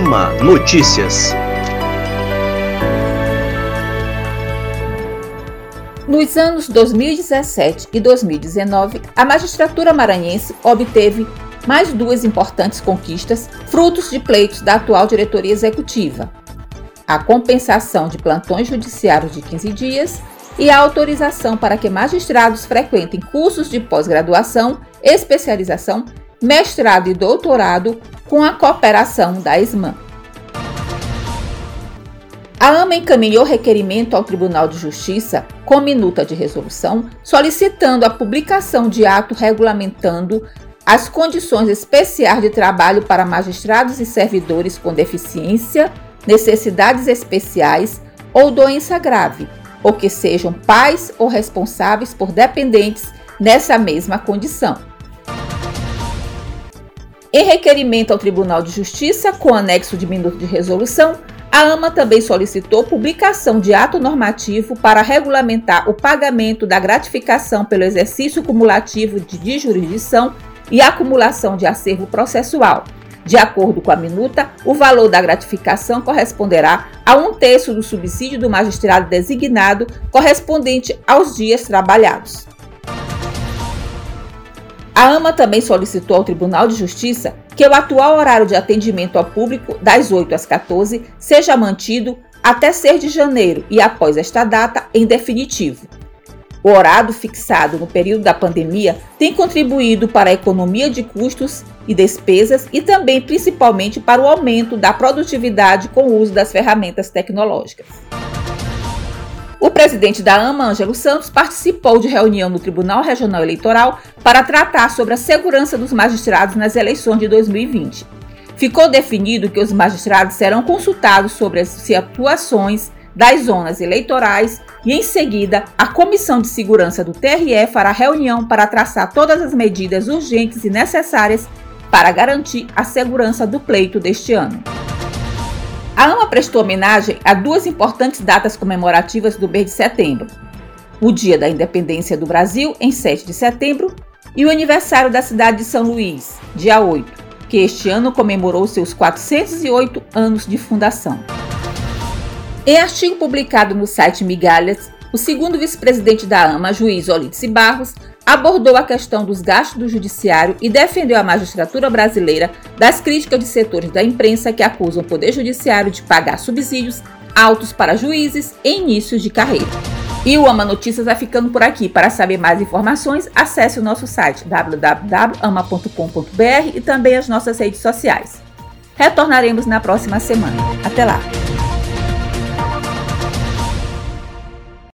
AMA Notícias. Nos anos 2017 e 2019, a magistratura maranhense obteve mais duas importantes conquistas, frutos de pleitos da atual diretoria executiva: a compensação de plantões judiciários de 15 dias e a autorização para que magistrados frequentem cursos de pós-graduação, especialização, mestrado e doutorado com a cooperação da ESMAN. A AMA encaminhou requerimento ao Tribunal de Justiça com minuta de resolução, solicitando a publicação de ato regulamentando as condições especiais de trabalho para magistrados e servidores com deficiência, necessidades especiais ou doença grave, ou que sejam pais ou responsáveis por dependentes nessa mesma condição. Em requerimento ao Tribunal de Justiça, com anexo de minuto de resolução, a AMA também solicitou publicação de ato normativo para regulamentar o pagamento da gratificação pelo exercício cumulativo de jurisdição e acumulação de acervo processual. De acordo com a minuta, o valor da gratificação corresponderá a um terço do subsídio do magistrado designado correspondente aos dias trabalhados. A AMA também solicitou ao Tribunal de Justiça que o atual horário de atendimento ao público, das 8 às 14, seja mantido até 6 de janeiro e após esta data, em definitivo. O horário fixado no período da pandemia tem contribuído para a economia de custos e despesas e também principalmente para o aumento da produtividade com o uso das ferramentas tecnológicas. O presidente da AMA, Ângelo Santos, participou de reunião no Tribunal Regional Eleitoral para tratar sobre a segurança dos magistrados nas eleições de 2020. Ficou definido que os magistrados serão consultados sobre as situações das zonas eleitorais e, em seguida, a Comissão de Segurança do TRE fará reunião para traçar todas as medidas urgentes e necessárias para garantir a segurança do pleito deste ano. Prestou homenagem a duas importantes datas comemorativas do mês de setembro: o Dia da Independência do Brasil, em 7 de setembro, e o aniversário da cidade de São Luís, dia 8, que este ano comemorou seus 408 anos de fundação. Em artigo publicado no site Migalhas, o segundo vice-presidente da AMA, juiz Olídice Barros, abordou a questão dos gastos do judiciário e defendeu a magistratura brasileira das críticas de setores da imprensa que acusam o Poder Judiciário de pagar subsídios altos para juízes em inícios de carreira. E o Ama Notícias vai ficando por aqui. Para saber mais informações, acesse o nosso site www.ama.com.br e também as nossas redes sociais. Retornaremos na próxima semana. Até lá!